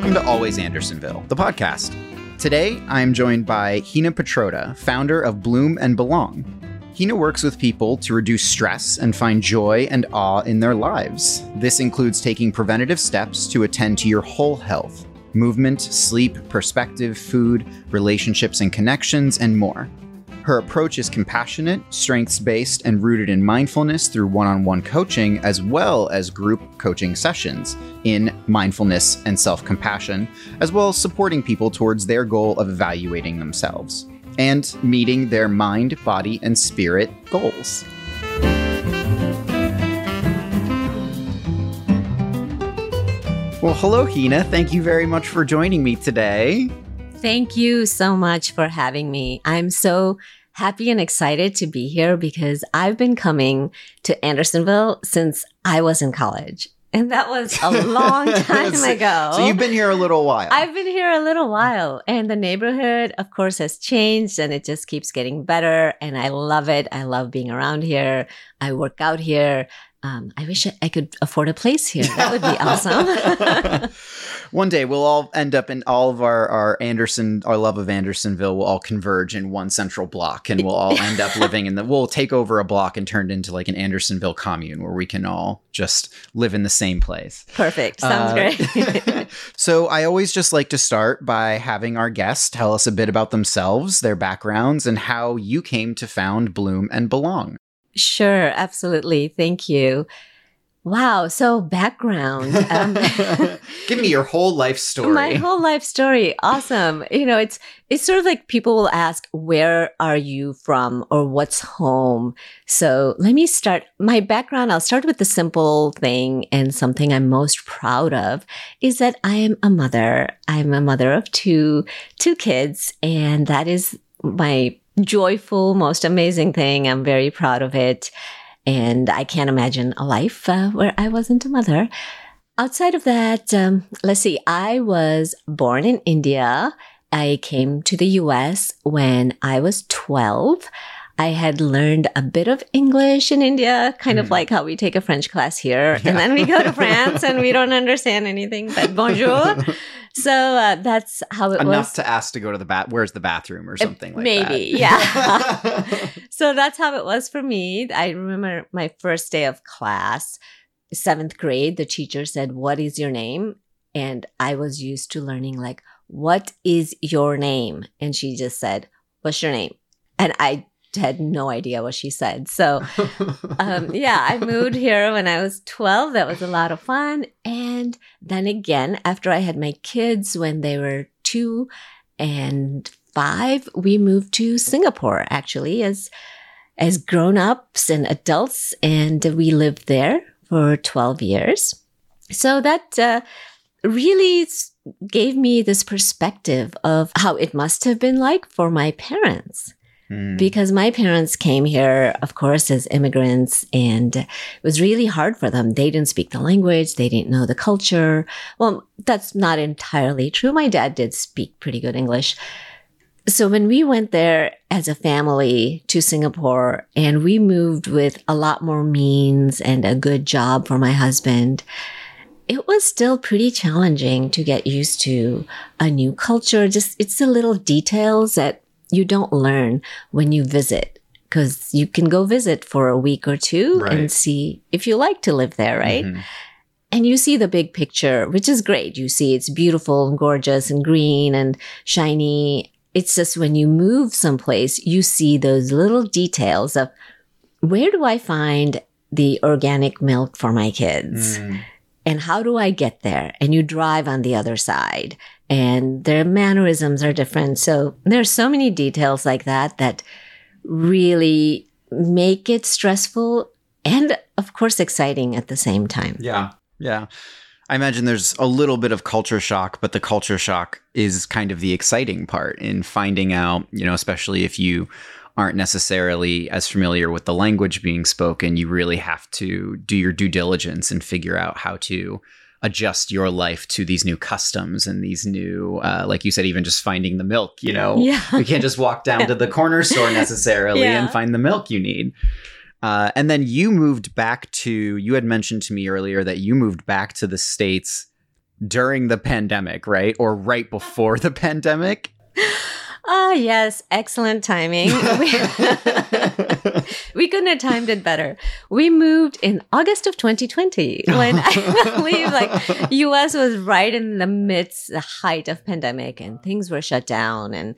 Welcome to Always Andersonville, the podcast. Today, I am joined by Hina Pitroda, founder of Bloom and Belong. Hina works with people to reduce stress and find joy and awe in their lives. This includes taking preventative steps to attend to your whole health movement, sleep, perspective, food, relationships and connections, and more. Her approach is compassionate, strengths based, and rooted in mindfulness through one on one coaching as well as group coaching sessions in mindfulness and self compassion, as well as supporting people towards their goal of evaluating themselves and meeting their mind, body, and spirit goals. Well, hello, Hina. Thank you very much for joining me today. Thank you so much for having me. I'm so happy and excited to be here because I've been coming to Andersonville since I was in college. And that was a long time ago. So you've been here a little while. I've been here a little while. And the neighborhood, of course, has changed and it just keeps getting better. And I love it. I love being around here. I work out here. Um, I wish I could afford a place here. That would be awesome. one day we'll all end up in all of our, our Anderson, our love of Andersonville will all converge in one central block and we'll all end up living in the, we'll take over a block and turn it into like an Andersonville commune where we can all just live in the same place. Perfect. Sounds uh, great. so I always just like to start by having our guests tell us a bit about themselves, their backgrounds, and how you came to found Bloom and Belong. Sure, absolutely. Thank you. Wow. So background. Um, Give me your whole life story. My whole life story. Awesome. You know, it's it's sort of like people will ask, "Where are you from?" or "What's home?" So let me start. My background. I'll start with the simple thing and something I'm most proud of is that I am a mother. I'm a mother of two two kids, and that is my joyful, most amazing thing. I'm very proud of it. And I can't imagine a life uh, where I wasn't a mother. Outside of that, um, let's see, I was born in India. I came to the US when I was 12. I had learned a bit of English in India, kind mm. of hmm. like how we take a French class here, yeah. and then we go to France and we don't understand anything but bonjour. so uh, that's how it Enough was. Enough to ask to go to the bath. Where's the bathroom or uh, something like maybe, that. Maybe, yeah. so that's how it was for me. I remember my first day of class, seventh grade. The teacher said, "What is your name?" And I was used to learning like, "What is your name?" And she just said, "What's your name?" And I had no idea what she said. So, um, yeah, I moved here when I was 12. That was a lot of fun. And then again, after I had my kids when they were two and five, we moved to Singapore actually as, as grown ups and adults. And we lived there for 12 years. So that, uh, really gave me this perspective of how it must have been like for my parents Mm. Because my parents came here, of course, as immigrants, and it was really hard for them. They didn't speak the language, they didn't know the culture. Well, that's not entirely true. My dad did speak pretty good English. So when we went there as a family to Singapore and we moved with a lot more means and a good job for my husband, it was still pretty challenging to get used to a new culture. Just it's the little details that you don't learn when you visit because you can go visit for a week or two right. and see if you like to live there, right? Mm-hmm. And you see the big picture, which is great. You see it's beautiful and gorgeous and green and shiny. It's just when you move someplace, you see those little details of where do I find the organic milk for my kids? Mm. And how do I get there? And you drive on the other side and their mannerisms are different. So there's so many details like that that really make it stressful and of course exciting at the same time. Yeah. Yeah. I imagine there's a little bit of culture shock, but the culture shock is kind of the exciting part in finding out, you know, especially if you aren't necessarily as familiar with the language being spoken, you really have to do your due diligence and figure out how to adjust your life to these new customs and these new uh, like you said even just finding the milk you know yeah. you can't just walk down to the corner store necessarily yeah. and find the milk you need uh, and then you moved back to you had mentioned to me earlier that you moved back to the states during the pandemic, right? Or right before the pandemic. Ah, yes, excellent timing. we, couldn't have timed it better. We moved in August of 2020 when I believe like US was right in the midst, the height of pandemic and things were shut down. And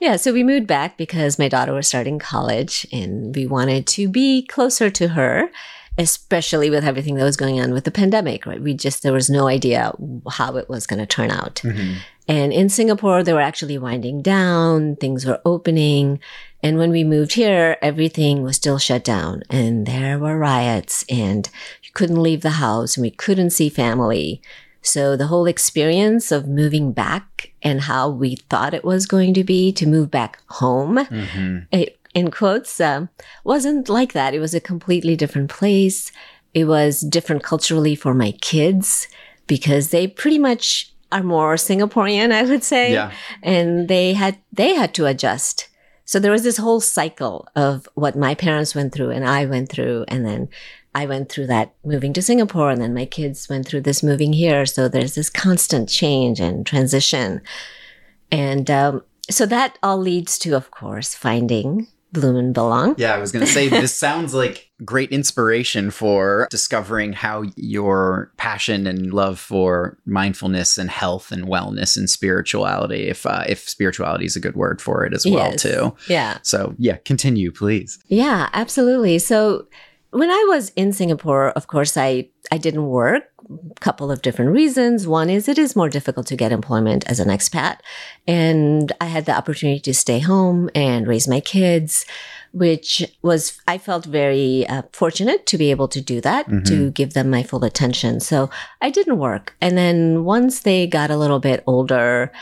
yeah, so we moved back because my daughter was starting college and we wanted to be closer to her especially with everything that was going on with the pandemic, right? We just, there was no idea how it was going to turn out. Mm-hmm. And in Singapore, they were actually winding down, things were opening. And when we moved here, everything was still shut down and there were riots and you couldn't leave the house and we couldn't see family. So the whole experience of moving back and how we thought it was going to be to move back home, mm-hmm. it in quotes, uh, wasn't like that. It was a completely different place. It was different culturally for my kids because they pretty much are more Singaporean, I would say. Yeah. And they had, they had to adjust. So there was this whole cycle of what my parents went through and I went through. And then I went through that moving to Singapore and then my kids went through this moving here. So there's this constant change and transition. And, um, so that all leads to, of course, finding Bloom and Belong. Yeah, I was going to say this sounds like great inspiration for discovering how your passion and love for mindfulness and health and wellness and spirituality, if uh, if spirituality is a good word for it as well, yes. too. Yeah. So yeah, continue, please. Yeah, absolutely. So when I was in Singapore, of course, I I didn't work couple of different reasons. One is it is more difficult to get employment as an expat. And I had the opportunity to stay home and raise my kids, which was, I felt very uh, fortunate to be able to do that, mm-hmm. to give them my full attention. So I didn't work. And then once they got a little bit older,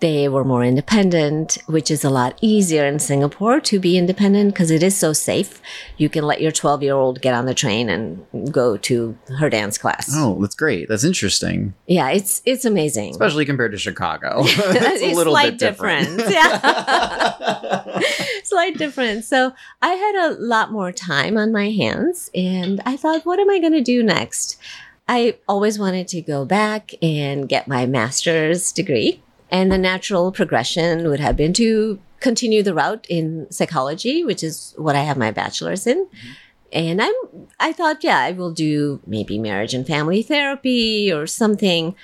they were more independent, which is a lot easier in Singapore to be independent because it is so safe. You can let your 12 year old get on the train and go to her dance class. Oh, that's great. That's interesting. Yeah, it's it's amazing. Especially compared to Chicago. it's a little slight bit different. difference. Yeah. slight difference. So I had a lot more time on my hands and I thought, what am I going to do next? I always wanted to go back and get my master's degree and the natural progression would have been to continue the route in psychology, which is what I have my bachelor's in. Mm-hmm. And I'm, I thought, yeah, I will do maybe marriage and family therapy or something.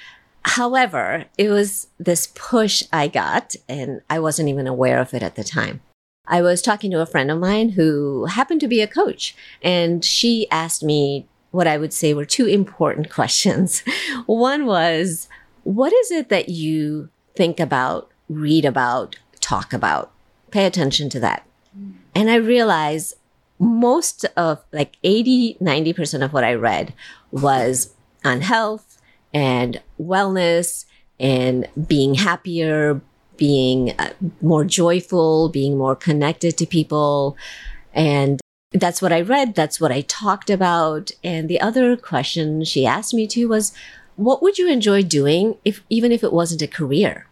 However, it was this push I got and I wasn't even aware of it at the time. I was talking to a friend of mine who happened to be a coach and she asked me what I would say were two important questions. One was, what is it that you think about, read about, talk about. Pay attention to that. And I realized most of like 80, 90% of what I read was on health and wellness and being happier, being uh, more joyful, being more connected to people. And that's what I read. That's what I talked about. And the other question she asked me to was, what would you enjoy doing if even if it wasn't a career?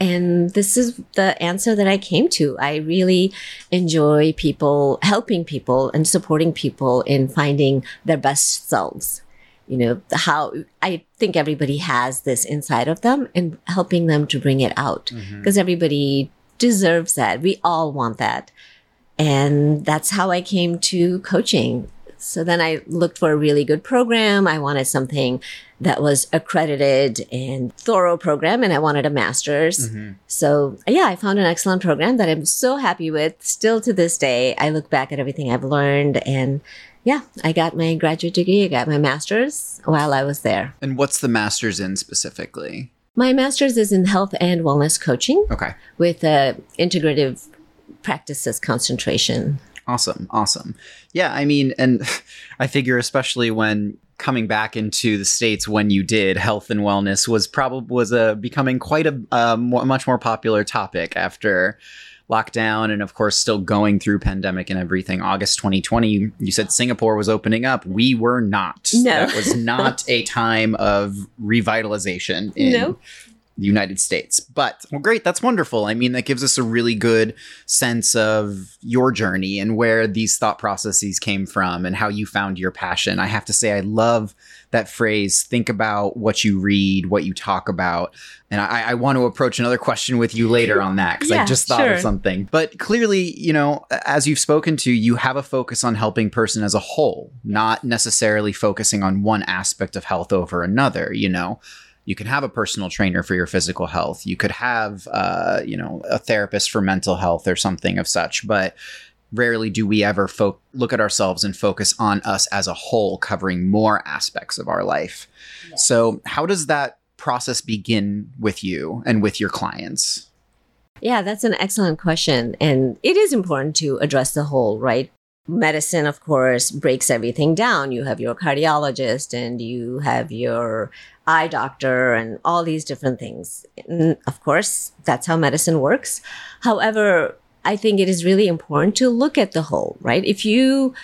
And this is the answer that I came to. I really enjoy people helping people and supporting people in finding their best selves. You know, how I think everybody has this inside of them and helping them to bring it out because mm-hmm. everybody deserves that. We all want that. And that's how I came to coaching. So then I looked for a really good program. I wanted something that was accredited and thorough program and I wanted a master's. Mm-hmm. So yeah, I found an excellent program that I'm so happy with. Still to this day, I look back at everything I've learned and yeah, I got my graduate degree. I got my master's while I was there. And what's the master's in specifically? My master's is in health and wellness coaching. Okay. With a integrative practices concentration. Awesome. Awesome. Yeah. I mean, and I figure, especially when coming back into the states when you did health and wellness was probably was a becoming quite a, a more, much more popular topic after lockdown and of course still going through pandemic and everything august 2020 you said singapore was opening up we were not no that was not a time of revitalization in no the United States. But, well, great. That's wonderful. I mean, that gives us a really good sense of your journey and where these thought processes came from and how you found your passion. I have to say, I love that phrase think about what you read, what you talk about. And I, I want to approach another question with you later on that because Yeah, I just thought sure. of something. But clearly, you know, as you've spoken to, you have a focus on helping person as a whole, not necessarily focusing on one aspect of health over another, you know you can have a personal trainer for your physical health you could have uh, you know a therapist for mental health or something of such but rarely do we ever fo- look at ourselves and focus on us as a whole covering more aspects of our life so how does that process begin with you and with your clients Yeah, that's an excellent question. And it is important to address the whole, right? Medicine, of course, breaks everything down. You have your cardiologist and you have your eye doctor and all these different things. And of course, that's how medicine works. However, I think it is really important to look at the whole, right? If you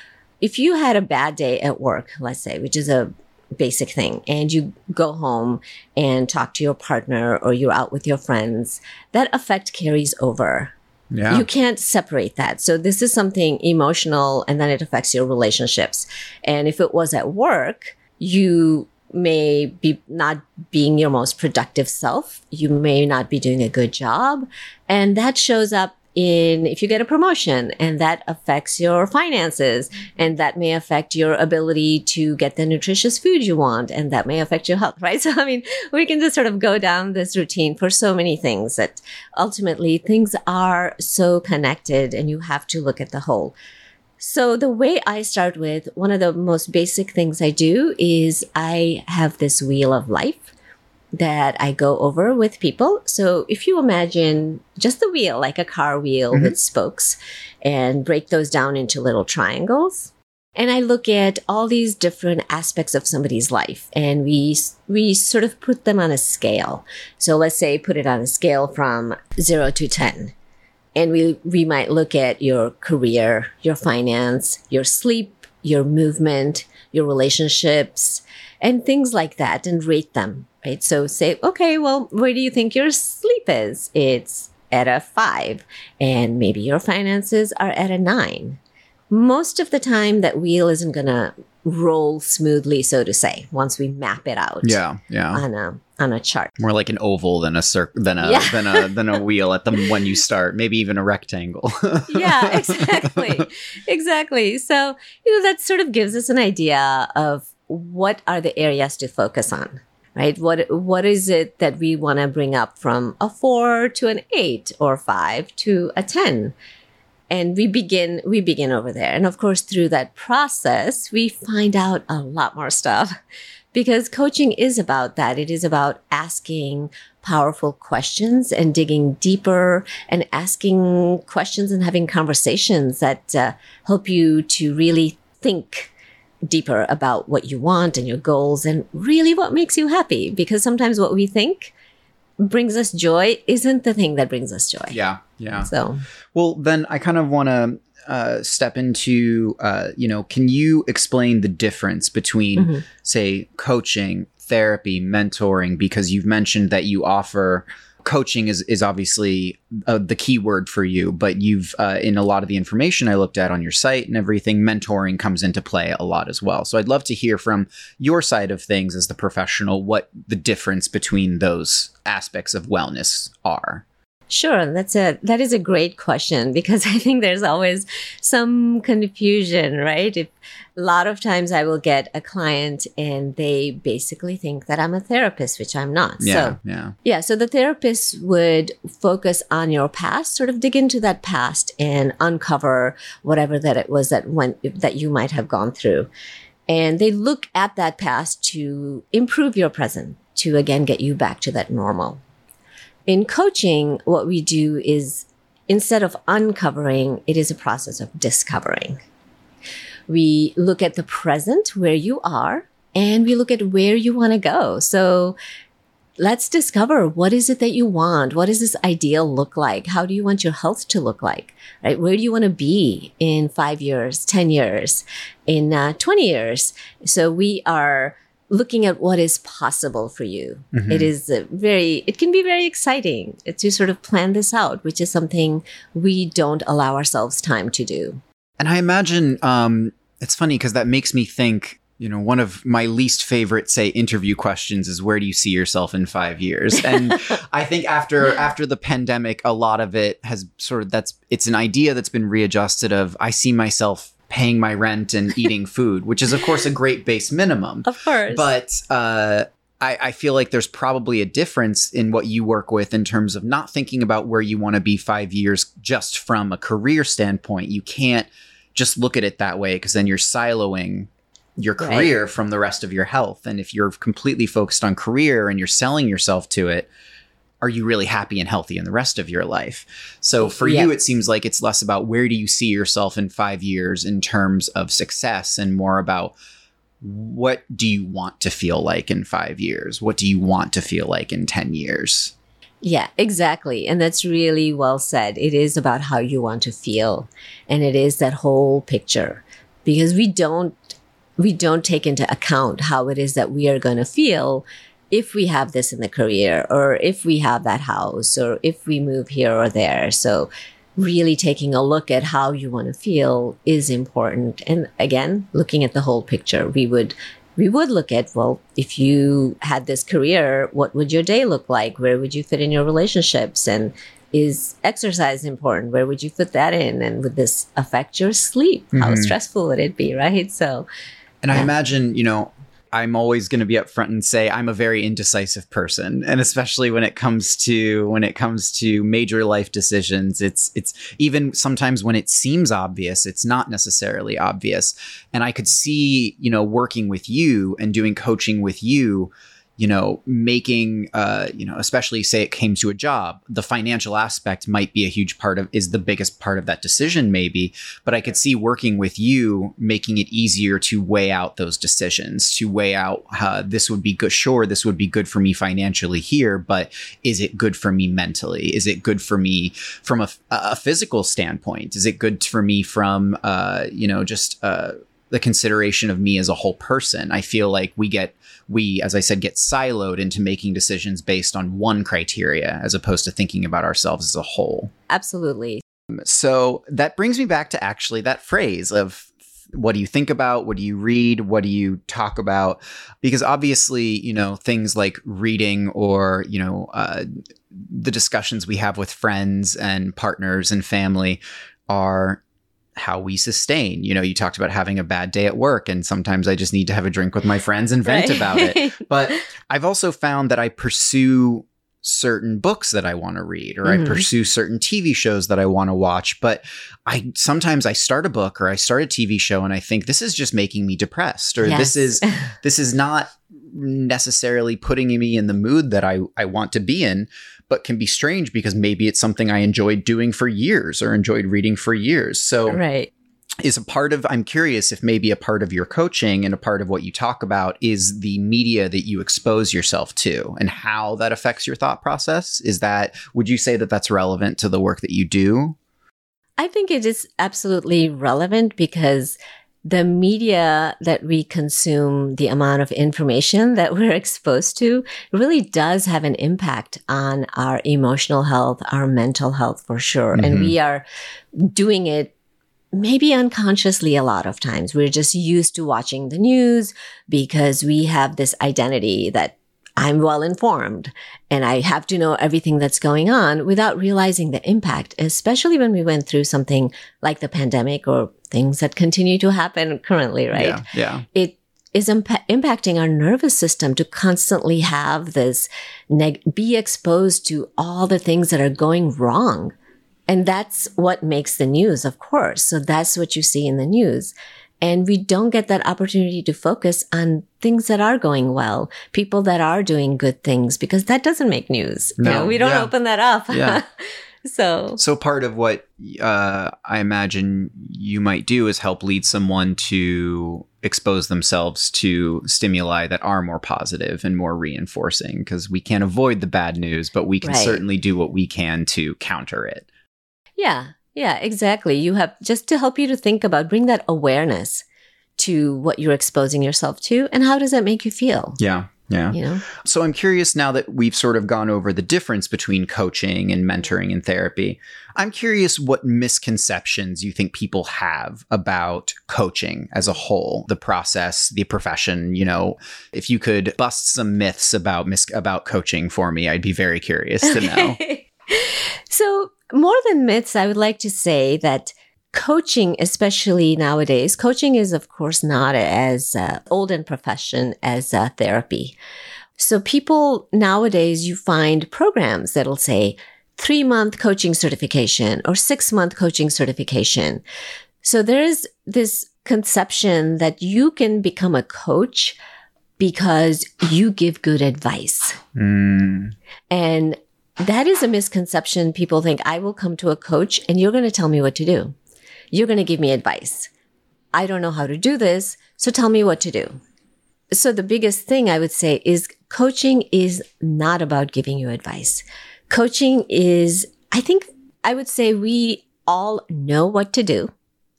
if you had a bad day at work, let's say, which is a basic thing, and you go home and talk to your partner or you're out with your friends, that effect carries over. Yeah You can't separate that. So this is something emotional and then it affects your relationships. And if it was at work, you may be not being your most productive self. You may not be doing a good job. And that shows up in if you get a promotion and that affects your finances and that may affect your ability to get the nutritious food you want and that may affect your health right? So i mean we can just sort of go down this routine for so many things that ultimately things are so connected and you have to look at the whole. So the way I start with one of the most basic things I do is I have this wheel of life that I go over with people. So if you imagine just the wheel, like a car wheel Mhm. with spokes, and break those down into little triangles. And I look at all these different aspects of somebody's life and we we sort of put them on a scale. So let's say put it on a scale from 0 to 10 and we we might look at your career, your finance, your sleep, your movement, your relationships, and things like that, and rate them. Right. So say, okay, well, where do you think your sleep is? It's at a five, and maybe your finances are at a nine. Most of the time, that wheel isn't gonna roll smoothly, so to say, once we map it out yeah yeah on a on a chart. more like an oval than a circle than a Yeah. than a than a wheel at the when you start maybe even a rectangle yeah, exactly. exactly. So, you know, that sort of gives us an idea of what are the areas to focus on, right? What what is it that we want to bring up from a 4 to an 8 or 5 to a 10? And we begin we begin over there. And of course, through that process, we find out a lot more stuff. Because coaching is about that. It is about asking powerful questions and digging deeper and asking questions and having conversations that uh, help you to really think deeper about what you want and your goals and really what makes you happy. Because sometimes what we think brings us joy isn't the thing that brings us joy. yeah yeah So, Well, then I kind of want to uh, step into, uh, you know, can you explain the difference between, Mhm. say, coaching, therapy, mentoring? Because you've mentioned that you offer coaching is is obviously uh, the key word for you, but you've uh, in a lot of the information I looked at on your site and everything, mentoring comes into play a lot as well. So I'd love to hear from your side of things as the professional what the difference between those aspects of wellness are. Sure, that's a that is a great question because I think there's always some confusion, right? If a lot of times I will get a client and they basically think that I'm a therapist, which I'm not. Yeah, So yeah. yeah, so the therapist would focus on your past, sort of dig into that past and uncover whatever that it was that went that you might have gone through. And they look at that past to improve your present, to again get you back to that normal. In coaching, what we do is instead of uncovering, it is a process of discovering. We look at the present where you are and we look at where you want to go. So let's discover what is it that you want? What does this ideal look like? How do you want your health to look like? Right? Where do you want to be in five years, 10 years, in uh, 20 years? So we are looking at what is possible for you. Mhm. It is a very, it can be very exciting to sort of plan this out, which is something we don't allow ourselves time to do. And I imagine um, it's funny because that makes me think. You know, one of my least favorite, say, interview questions is where do you see yourself in five years? And I think after after the pandemic, a lot of it has sort of that's it's an idea that's been readjusted. Of I see myself paying my rent and eating food, which is of course a great base minimum. Of course. But uh, I, I feel like there's probably a difference in what you work with in terms of not thinking about where you want to be five years just from a career standpoint. You can't just look at it that way because then you're siloing your Right. career from the rest of your health. And if you're completely focused on career and you're selling yourself to it, are you really happy and healthy in the rest of your life? So for Yeah. you, it seems like it's less about where do you see yourself in five years in terms of success and more about what do you want to feel like in five years? What do you want to feel like in 10 years? Yeah, exactly. And that's really well said. It is about how you want to feel. And it is that whole picture because we don't we don't take into account how it is that we are going to feel if we have this in the career or if we have that house or if we move here or there. So really taking a look at how you want to feel is important. And again, looking at the whole picture, we would we would look at well if you had this career what would your day look like? Where would you fit in your relationships? And is exercise important? Where would you fit that in? And would this affect your sleep? How Mhm. stressful would it be right? So And I imagine, you know, I'm always going to be upfront and say I'm a very indecisive person, and especially when it comes to when it comes to major life decisions, it's it's even sometimes when it seems obvious, it's not necessarily obvious. And I could see, you know, working with you and doing coaching with you, you know, making, uh, you know, especially say it came to a job, the financial aspect might be a huge part of is the biggest part of that decision, maybe but I could see working with you making it easier to weigh out those decisions, to weigh out uh, this would be good. Sure, this would be good for me financially here, but is it good for me mentally? Is it good for me from a, a physical standpoint? Is it good for me from, uh, you know, just uh, the consideration of me as a whole person? I feel like we get we, as I said, get siloed into making decisions based on one criteria as opposed to thinking about ourselves as a whole. absolutely So that brings me back to actually that phrase of what do you think about? What do you read? What do you talk about? Because obviously, you know, things like reading or, you know, uh, the discussions we have with friends and partners and family are how we sustain. You know, you talked about having a bad day at work, and sometimes I just need to have a drink with my friends and vent Right. about it. But I've also found that I pursue certain books that I want to read or Mhm. I pursue certain TV shows that I want to watch but I sometimes I start a book or I start a TV show and I think this is just making me depressed or this is this is not necessarily putting me in the mood that I I want to be in but can be strange because maybe it's something I enjoyed doing for years or enjoyed reading for years. So right. is a part of i'm curious if maybe a part of your coaching and a part of what you talk about is the media that you expose yourself to and how that affects your thought process. Is that would you say that that's relevant to the work that you do? I think it is absolutely relevant because the media that we consume, the amount of information that we're exposed to, really does have an impact on our emotional health, our mental health for sure. Mhm. And we are doing it maybe unconsciously a lot of times. We're just used to watching the news because we have this identity that I'm well informed and I have to know everything that's going on without realizing the impact, especially when we went through something like the pandemic or things that continue to happen currently, right? yeah yeah It is impa- impacting our nervous system to constantly have this neg- be exposed to all the things that are going wrong. And that's what makes the news, of course. So that's what you see in the news. And we don't get that opportunity to focus on things that are going well, people that are doing good things, because that doesn't make news. You No, know, we don't yeah. open that up. Yeah. so so part of what uh, i imagine you might do is help lead someone to expose themselves to stimuli that are more positive and more reinforcing because we can't avoid the bad news but we can Right. certainly do what we can to counter it Yeah, yeah, exactly. You have just to help you to think about, bring that awareness to what you're exposing yourself to and how does that make you feel Yeah. Yeah. you know So I'm curious now that we've sort of gone over the difference between coaching and mentoring and therapy. I'm curious what misconceptions you think people have about coaching as a whole, the process, the profession, you know, if you could bust some myths about mis- about coaching for me, I'd be very curious to know. so, more than myths, I would like to say that coaching, especially nowadays, coaching is, of course, not as uh, old in profession as uh, therapy. So, people nowadays, you find programs that'll say three month coaching certification or six month coaching certification. So, there's this conception that you can become a coach because you give good advice. Mm, And that is a misconception. People think I will come to a coach and you're going to tell me what to do. You're going to give me advice. I don't know how to do this. So tell me what to do. So the biggest thing I would say is coaching is not about giving you advice. Coaching is, I think I would say we all know what to do,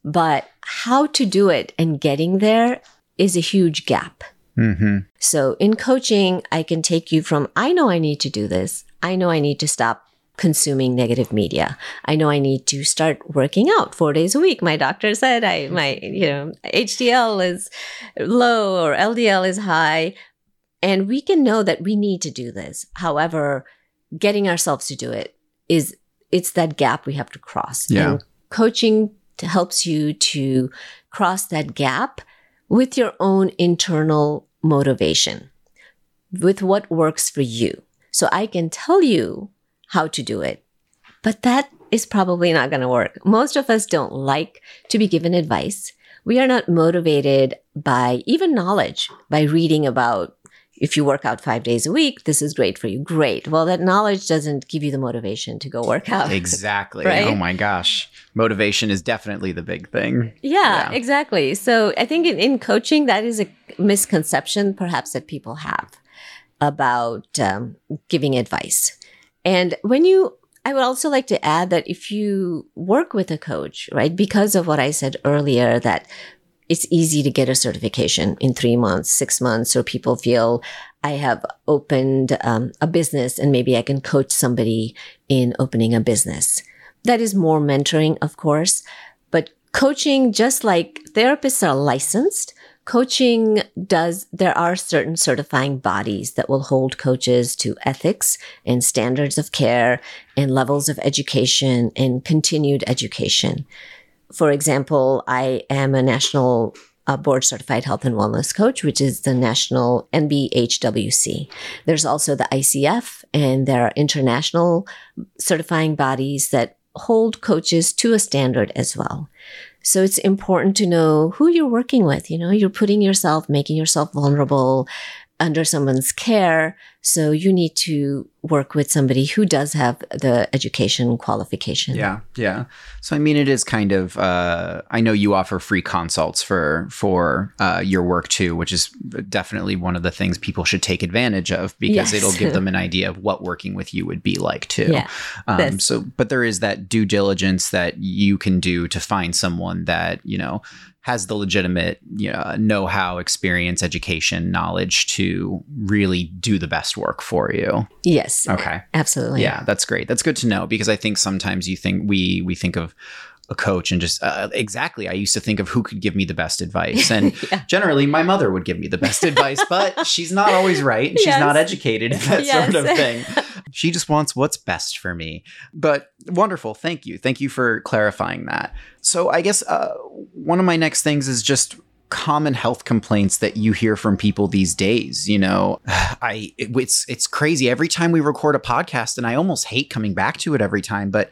but how to do it and getting there is a huge gap. hmm So in coaching, I can take you from, I know I need to do this. I know I need to stop consuming negative media. I know I need to start working out four days a week. My doctor said I, my, you know, HDL is low or LDL is high. And we can know that we need to do this. However, getting ourselves to do it is, it's that gap we have to cross. Yeah. And coaching helps you to cross that gap with your own internal motivation, with what works for you. So I can tell you how to do it, but that is probably not going to work. Most of us don't like to be given advice. We are not motivated by even knowledge, by reading about if you work out five days a week, this is great for you. Great. Well, that knowledge doesn't give you the motivation to go work out. Exactly. Right? Oh my gosh. Motivation is definitely the big thing. Yeah, Yeah. exactly. So I think in, in coaching, that is a misconception perhaps that people have about um, giving advice. And when you, I would also like to add that if you work with a coach, right, because of what I said earlier, that it's easy to get a certification in three months, six months, or people feel I have opened um, a business and maybe I can coach somebody in opening a business. That is more mentoring, of course, but coaching, just like therapists are licensed, coaching does, there are certain certifying bodies that will hold coaches to ethics and standards of care and levels of education and continued education. For example, I am a national uh, board certified health and wellness coach, which is the national NBHWC. There's also the ICF, and there are international certifying bodies that hold coaches to a standard as well. So it's important to know who you're working with. You know, you're putting yourself, making yourself vulnerable under someone's care. So you need to work with somebody who does have the education qualification. Yeah, yeah. So I mean, it is kind of. Uh, I know you offer free consults for for uh, your work too, which is definitely one of the things people should take advantage of because Yes. it'll give them an idea of what working with you would be like too. Yeah, Um, so, but there is that due diligence that you can do to find someone that you know has the legitimate you know know-how, experience, education, knowledge to really do the best work for you. Yes. Okay. Absolutely. Yeah, that's great. That's good to know because I think sometimes you think we we think of a coach and just uh, exactly. I used to think of who could give me the best advice, and Yeah. generally my mother would give me the best advice, but she's not always right, and she's Yes. not educated, that sort of thing. She just wants what's best for me. But wonderful, thank you, thank you for clarifying that. So I guess uh, one of my next things is just common health complaints that you hear from people these days you know i it- it's it's crazy every time we record a podcast and i almost hate coming back to it every time but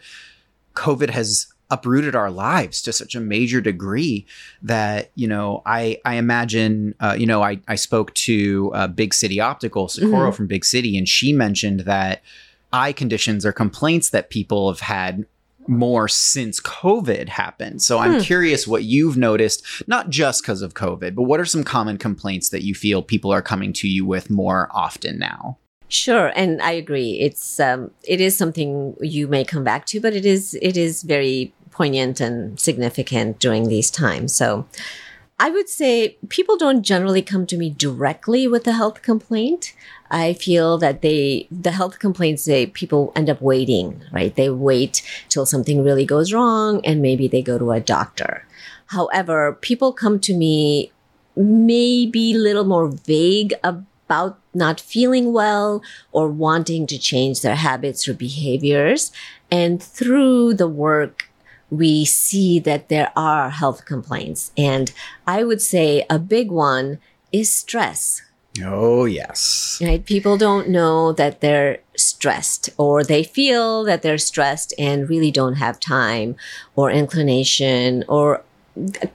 covid has uprooted our lives to such a major degree that you know i i imagine uh, you know i i spoke to uh, big city optical socorro from big city and she mentioned that eye conditions or complaints that people have had more since COVID happened. So I'm Hmm. curious what you've noticed, not just because of COVID, but what are some common complaints that you feel people are coming to you with more often now? Sure, and I agree. It's um, it is something you may come back to, but it is it is very poignant and significant during these times. So, I would say people don't generally come to me directly with a health complaint. I feel that they, the health complaints, they, people end up waiting, right? They wait till something really goes wrong and maybe they go to a doctor. However, people come to me maybe a little more vague about not feeling well or wanting to change their habits or behaviors. And through the work, we see that there are health complaints. And I would say a big one is stress. Oh, yes. Right? People don't know that they're stressed or they feel that they're stressed and really don't have time or inclination or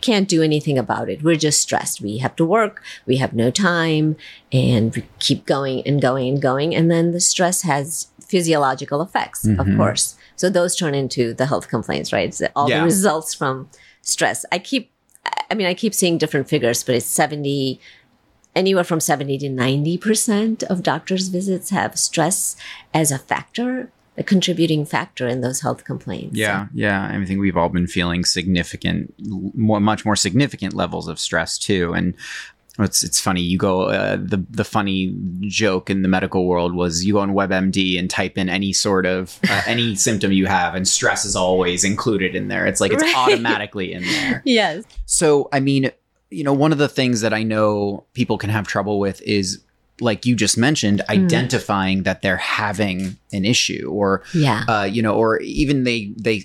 can't do anything about it. We're just stressed. We have to work, we have no time, and we keep going and going and going. And then the stress has physiological effects, Mhm. of course. So those turn into the health complaints, right? It's all Yeah. the results from stress. I keep, I mean, I keep seeing different figures, but it's 70, anywhere from 70 to 90% of doctors' visits have stress as a factor, a contributing factor in those health complaints. Yeah, yeah. I think we've all been feeling significant, more, much more significant levels of stress too. And it's it's funny. You go uh, the the funny joke in the medical world was you go on WebMD and type in any sort of uh, any symptom you have, and stress is always included in there. It's like it's Right. automatically in there. Yes. So, I mean, you know, one of the things that I know people can have trouble with is like you just mentioned identifying that they're having an issue or Yeah. uh, you know, or even they they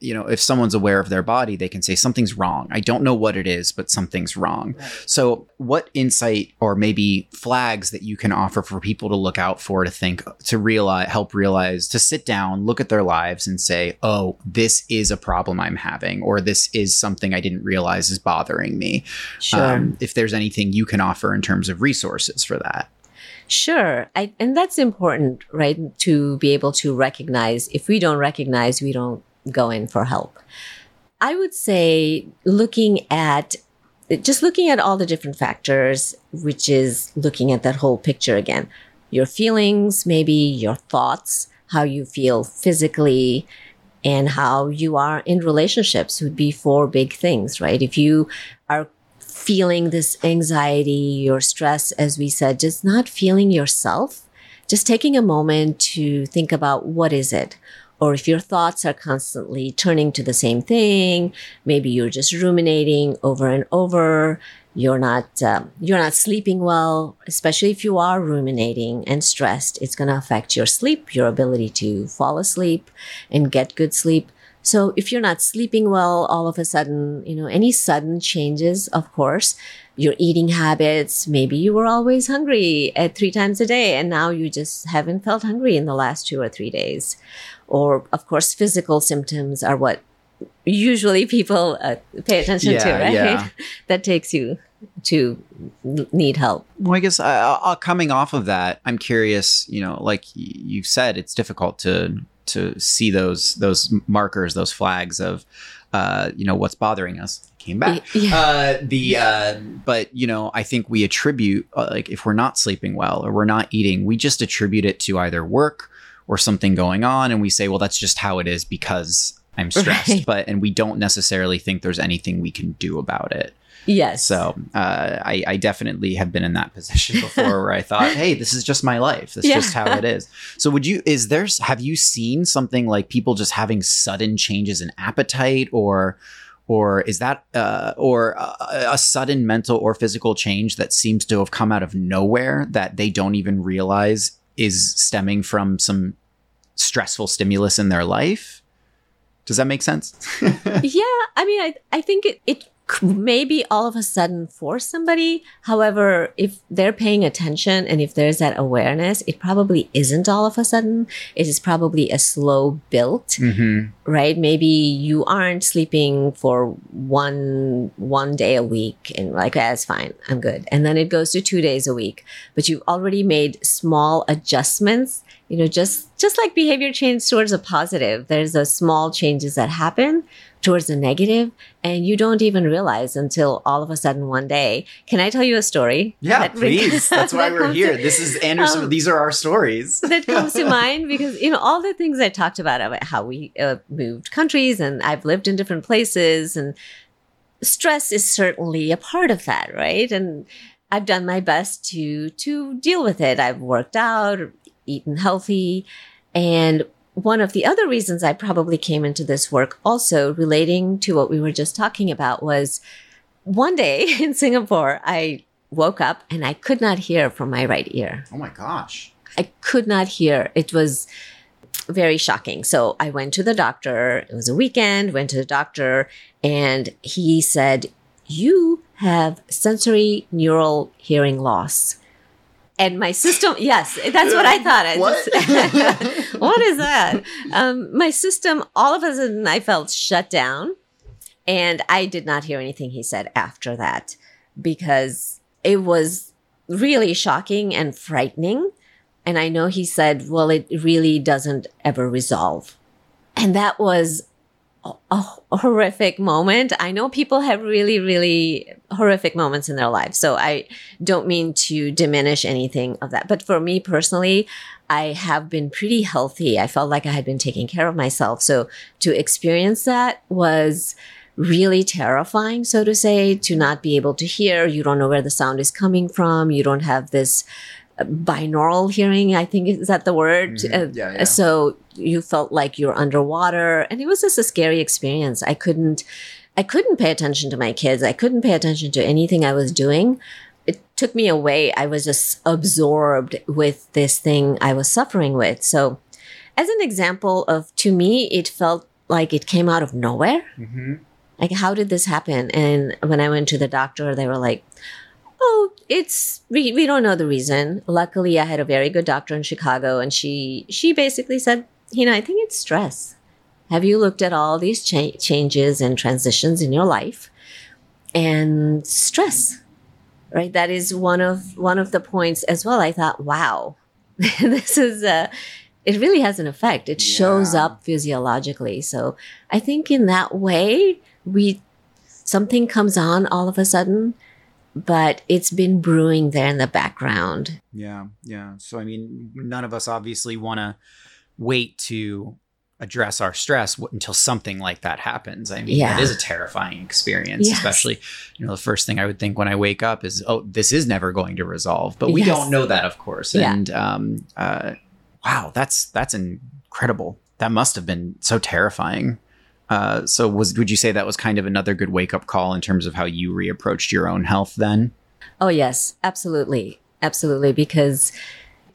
you know, if someone's aware of their body, they can say something's wrong. I don't know what it is, but something's wrong. So, what insight or maybe flags that you can offer for people to look out for to think to realize help realize to sit down, look at their lives and say, "Oh, this is a problem I'm having or this is something I didn't realize is bothering me." Sure. Um, if there's anything you can offer in terms of resources for that. Sure. I, and that's important, right? To be able to recognize. If we don't recognize, we don't go in for help. I would say looking at just looking at all the different factors, which is looking at that whole picture again. Your feelings, maybe your thoughts, how you feel physically, and how you are in relationships would be four big things, right? If you are feeling this anxiety or stress, as we said, just not feeling yourself, just taking a moment to think about what is it? Or if your thoughts are constantly turning to the same thing, maybe you're just ruminating over and over. You're not um, you're not sleeping well, especially if you are ruminating and stressed. It's going to affect your sleep, your ability to fall asleep and get good sleep. So if you're not sleeping well, all of a sudden, you know, any sudden changes, of course, your eating habits, maybe you were always hungry at three times a day and now you just haven't felt hungry in the last two or three days. Or, of course, physical symptoms are what usually people uh, pay attention to, right? yeah. that takes you to need help. Well, I guess uh, uh, coming off of that, I'm curious. You know, like y- you've said, it's difficult to to see those those markers, those flags of, uh, you know, what's bothering us. Came back. Yeah. Uh, the uh, but you know, I think we attribute uh, like if we're not sleeping well or we're not eating, we just attribute it to either work or something going on, and we say, well, that's just how it is because I'm stressed. Right. But and we don't necessarily think there's anything we can do about it. Yes. So uh, I, I definitely have been in that position before where I thought, hey, this is just my life. That's Yeah. just how it is. So would you, is there, have you seen something like people just having sudden changes in appetite or, or is that, uh, or a, a sudden mental or physical change that seems to have come out of nowhere that they don't even realize is stemming from some stressful stimulus in their life? Does that make sense? yeah, I mean, I, I think it, it c- may be all of a sudden for somebody. However, if they're paying attention and if there's that awareness, it probably isn't all of a sudden. It is probably a slow build, mm-hmm. right? Maybe you aren't sleeping for one one day a week and like that's fine, I'm good. And then it goes to two days a week. But you've already made small adjustments you know just just like behavior change towards a positive there's those small changes that happen towards a negative and you don't even realize until all of a sudden one day can i tell you a story Yeah, that- please. That's why that we're here. to- This is Anderson. Um, these are our stories. that comes to mind because you know all the things I talked about about how we uh, moved countries and I've lived in different places and stress is certainly a part of that, right? And I've done my best to to deal with it. I've worked out, eaten healthy, and one of the other reasons I probably came into this work also relating to what we were just talking about was one day in Singapore, I woke up and I could not hear from my right ear. Oh my gosh. I could not hear. It was very shocking. So I went to the doctor. It was a weekend, went to the doctor, and he said, You have sensorineural hearing loss. And my system, yes, that's what I thought. I What? just- what is that? Um, my system, all of a sudden, I felt shut down. And I did not hear anything he said after that because it was really shocking and frightening. And I know he said, well, it really doesn't ever resolve. And that was a, horrific moment. I know people have really, really horrific moments in their lives. So I don't mean to diminish anything of that. But for me personally, I have been pretty healthy. I felt like I had been taking care of myself. So to experience that was really terrifying, so to say, to not be able to hear. You don't know where the sound is coming from. You don't have this binaural hearing, I think is that the word? Mhm. Uh, Yeah, yeah. So you felt like you're underwater and it was just a scary experience. I couldn't, I couldn't pay attention to my kids. I couldn't pay attention to anything I was doing. It took me away. I was just absorbed with this thing I was suffering with. So as an example of, to me, it felt like it came out of nowhere Mm-hmm. like how did this happen and when i went to the doctor they were like oh it's we, we don't know the reason. Luckily i had a very good doctor in chicago and she she basically said you know i think it's stress. Have you looked at all these cha- changes and transitions in your life? And stress right? That is one of one of the points as well. I thought wow this is uh it really has an effect. It shows up physiologically. So i think in that way we something comes on all of a sudden but it's been brewing there in the background Yeah, yeah. So I mean, none of us obviously want to wait to address our stress until something like that happens. I mean, Yeah. that is a terrifying experience, Yes. especially, you know, the first thing I would think when I wake up is, oh, this is never going to resolve. But we Yes. don't know that, of course. Yeah. And um, uh, wow, that's that's incredible. That must have been so terrifying. Uh, so was would you say that was kind of another good wake up call in terms of how you reapproached your own health then? oh yes. Absolutely. Absolutely. Because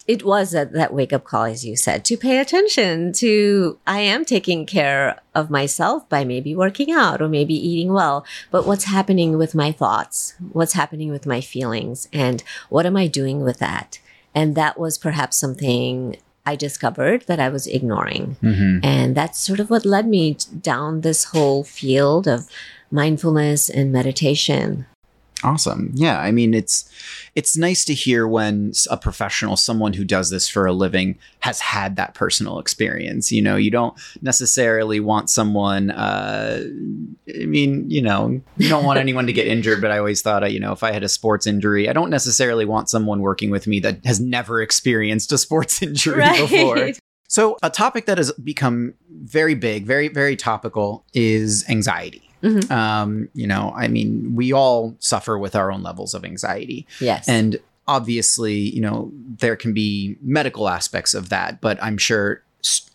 it was a, that wake up call as you said to pay attention to i am taking care of myself by maybe working out or maybe eating well. But what's happening with my thoughts? What's happening with my feelings? And what am i doing with that? And that was perhaps something i discovered that i was ignoring Mm-hmm. And that's sort of what led me down this whole field of mindfulness and meditation. Awesome. Yeah, I mean it's it's nice to hear when a professional, someone who does this for a living, has had that personal experience. You know, you don't necessarily want someone. Uh, I mean, you know, you don't want anyone to get injured. But I always thought, uh, you know, if I had a sports injury, I don't necessarily want someone working with me that has never experienced a sports injury before. So, a topic that has become very big, very, very topical is anxiety. Mhm. Um, you know, I mean, we all suffer with our own levels of anxiety. Yes. And obviously, you know, there can be medical aspects of that, but I'm sure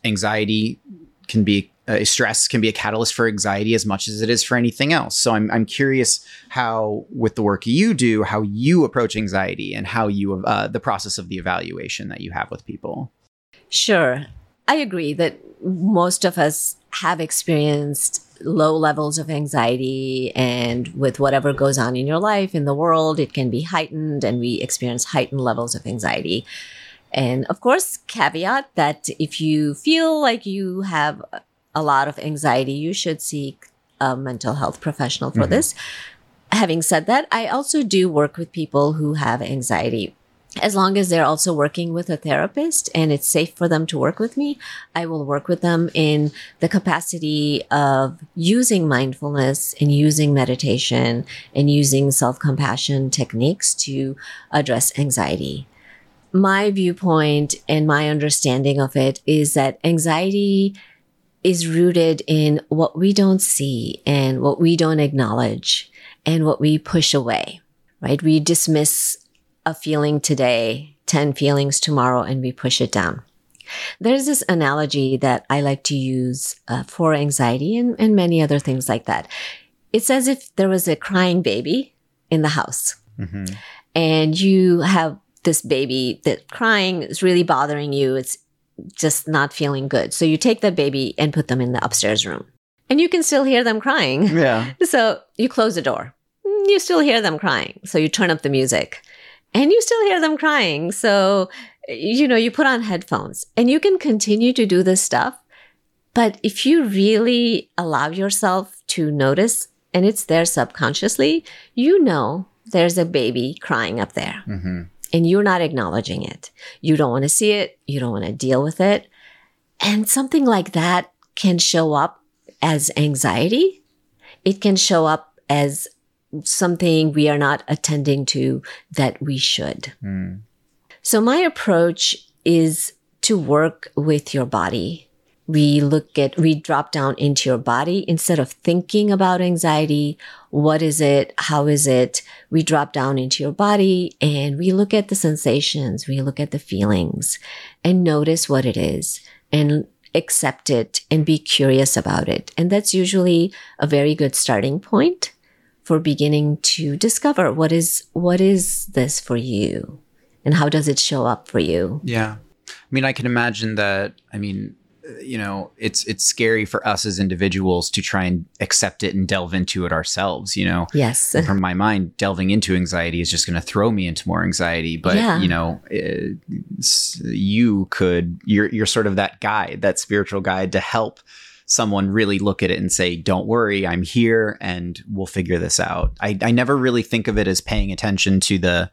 anxiety can be uh, stress can be a catalyst for anxiety as much as it is for anything else. So I'm I'm curious how with the work you do, how you approach anxiety and how you uh, the process of the evaluation that you have with people. Sure. I agree that most of us have experienced low levels of anxiety and with whatever goes on in your life in the world it can be heightened and we experience heightened levels of anxiety. And of course caveat that if you feel like you have a lot of anxiety you should seek a mental health professional for Mhm. this. Having said that i also do work with people who have anxiety as long as they're also working with a therapist and it's safe for them to work with me, I will work with them in the capacity of using mindfulness and using meditation and using self compassion techniques to address anxiety. My viewpoint and my understanding of it is that anxiety is rooted in what we don't see and what we don't acknowledge and what we push away, right? We dismiss a feeling today, 10 feelings tomorrow, and we push it down. There's this analogy that I like to use uh, for anxiety and, and many other things like that. It's as if there was a crying baby in the house hmm and you have this baby that crying is really bothering you. It's just not feeling good. So you take that baby and put them in the upstairs room. And you can still hear them crying. Yeah. So you close the door. You still hear them crying. So you turn up the music and you still hear them crying. So, you know, you put on headphones and you can continue to do this stuff. But if you really allow yourself to notice and it's there subconsciously, you know there's a baby crying up there hmm and you're not acknowledging it. You don't want to see it. You don't want to deal with it. And something like that can show up as anxiety. It can show up as something we are not attending to that we should. Mm. So my approach is to work with your body. We look at, we drop down into your body instead of thinking about anxiety. What is it? How is it? We drop down into your body and we look at the sensations. We look at the feelings and notice what it is and accept it and be curious about it. And that's usually a very good starting point for beginning to discover what is, what is this for you? And how does it show up for you? Yeah. I mean, I can imagine that. I mean, you know, it's it's scary for us as individuals to try and accept it and delve into it ourselves. You know, Yes. from my mind, delving into anxiety is just going to throw me into more anxiety. But Yeah. you know, uh, you could you're you're sort of that guide, that spiritual guide to help someone really look at it and say, "Don't worry, I'm here, and we'll figure this out." I I never really think of it as paying attention to the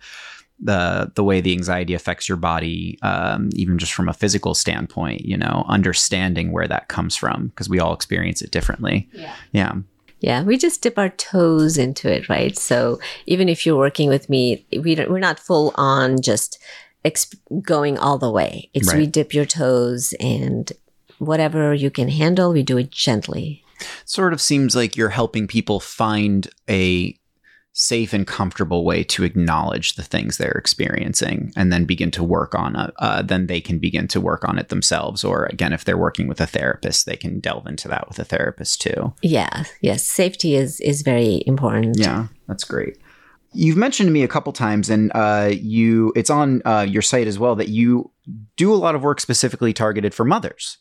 the the way the anxiety affects your body, um, even just from a physical standpoint. You know, understanding where that comes from because we all experience it differently. Yeah. Yeah. Yeah, we just dip our toes into it, right? So even if you're working with me, we don't, we're not full on just exp- going all the way. It's we dip your toes and whatever you can handle, we do it gently. sort of seems like you're helping people find a safe and comfortable way to acknowledge the things they're experiencing and then begin to work on it. Uh, then they can begin to work on it themselves. Or again, if they're working with a therapist, they can delve into that with a therapist too. Yeah, yes, safety is is very important. Yeah, that's great. You've mentioned to me a couple times, and uh, you it's on uh, your site as well that you do a lot of work specifically targeted for mothers.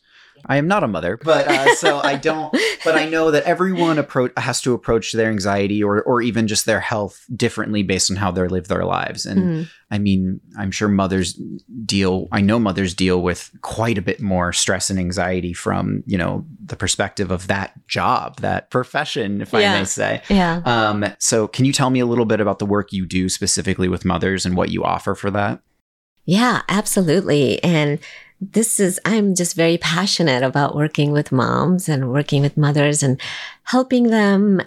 I am not a mother, but uh, so I don't. But I know that everyone approach has to approach their anxiety or or even just their health differently based on how they live their lives. And Mhm. I mean, I'm sure mothers deal. I know mothers deal with quite a bit more stress and anxiety from you know the perspective of that job, that profession, if I may say. Yeah. Um, so can you tell me a little bit about the work you do specifically with mothers and what you offer for that? Yeah, absolutely. And this is, I'm just very passionate about working with moms and working with mothers and helping them.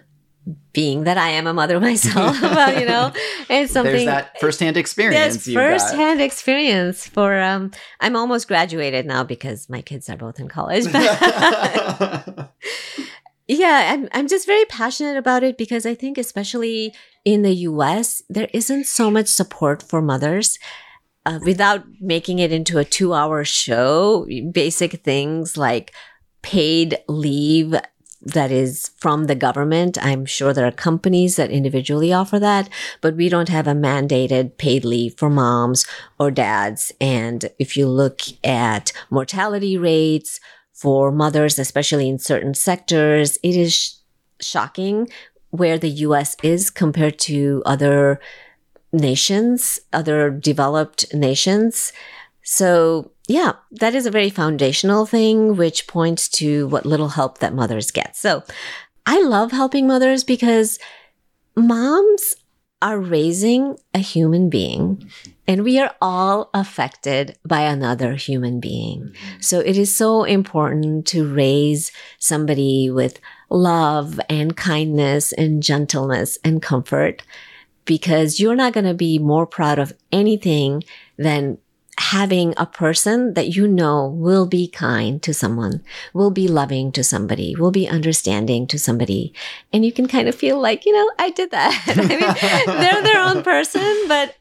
Being that I am a mother myself, well, you know, it's something There's that firsthand experience. That's you've got. firsthand experience for um I'm almost graduated now because my kids are both in college. But yeah, I'm I'm just very passionate about it because I think especially in the US, there isn't so much support for mothers. Uh, without making it into a two hour show, basic things like paid leave that is from the government. I'm sure there are companies that individually offer that, but we don't have a mandated paid leave for moms or dads. And if you look at mortality rates for mothers, especially in certain sectors, it is sh- shocking where the US is compared to other nations, other developed nations. So, yeah, that is a very foundational thing, which points to what little help that mothers get. So, I love helping mothers because moms are raising a human being and we are all affected by another human being. So it is so important to raise somebody with love and kindness and gentleness and comfort because you're not going to be more proud of anything than having a person that you know will be kind to someone, will be loving to somebody, will be understanding to somebody. And you can kind of feel like, you know, I did that. I mean, they're their own person, but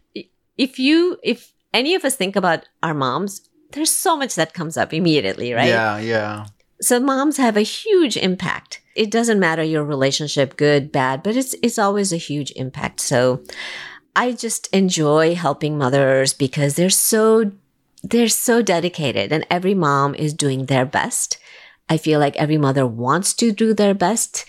if you, if any of us think about our moms, there's so much that comes up immediately, right? Yeah, yeah. So moms have a huge impact. It doesn't matter your relationship, good, bad, but it's it's always a huge impact. So I just enjoy helping mothers because they're so they're so dedicated and every mom is doing their best. I feel like every mother wants to do their best.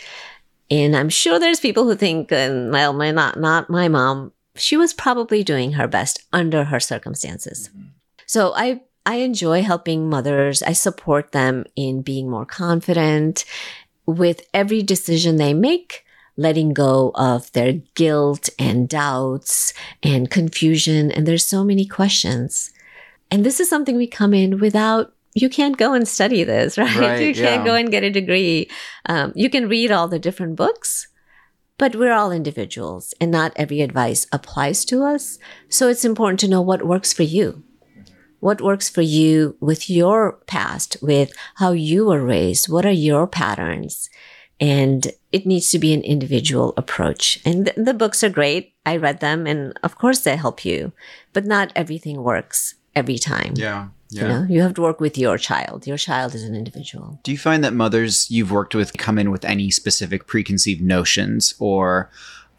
And I'm sure there's people who think, well, my not not my mom. She was probably doing her best under her circumstances. Mm-hmm. So I I enjoy helping mothers. I support them in being more confident with every decision they make, letting go of their guilt and doubts and confusion. And there's so many questions. And this is something we come in without you can't go and study this, right? right you can't yeah. go and get a degree. Um, you can read all the different books, but we're all individuals and not every advice applies to us. So it's important to know what works for you what works for you with your past, with how you were raised. What are your patterns? And it needs to be an individual approach. And th- the books are great. I read them and of course they help you, but not everything works every time. Yeah. Yeah. You know, you have to work with your child. Your child is an individual. Do you find that mothers you've worked with come in with any specific preconceived notions or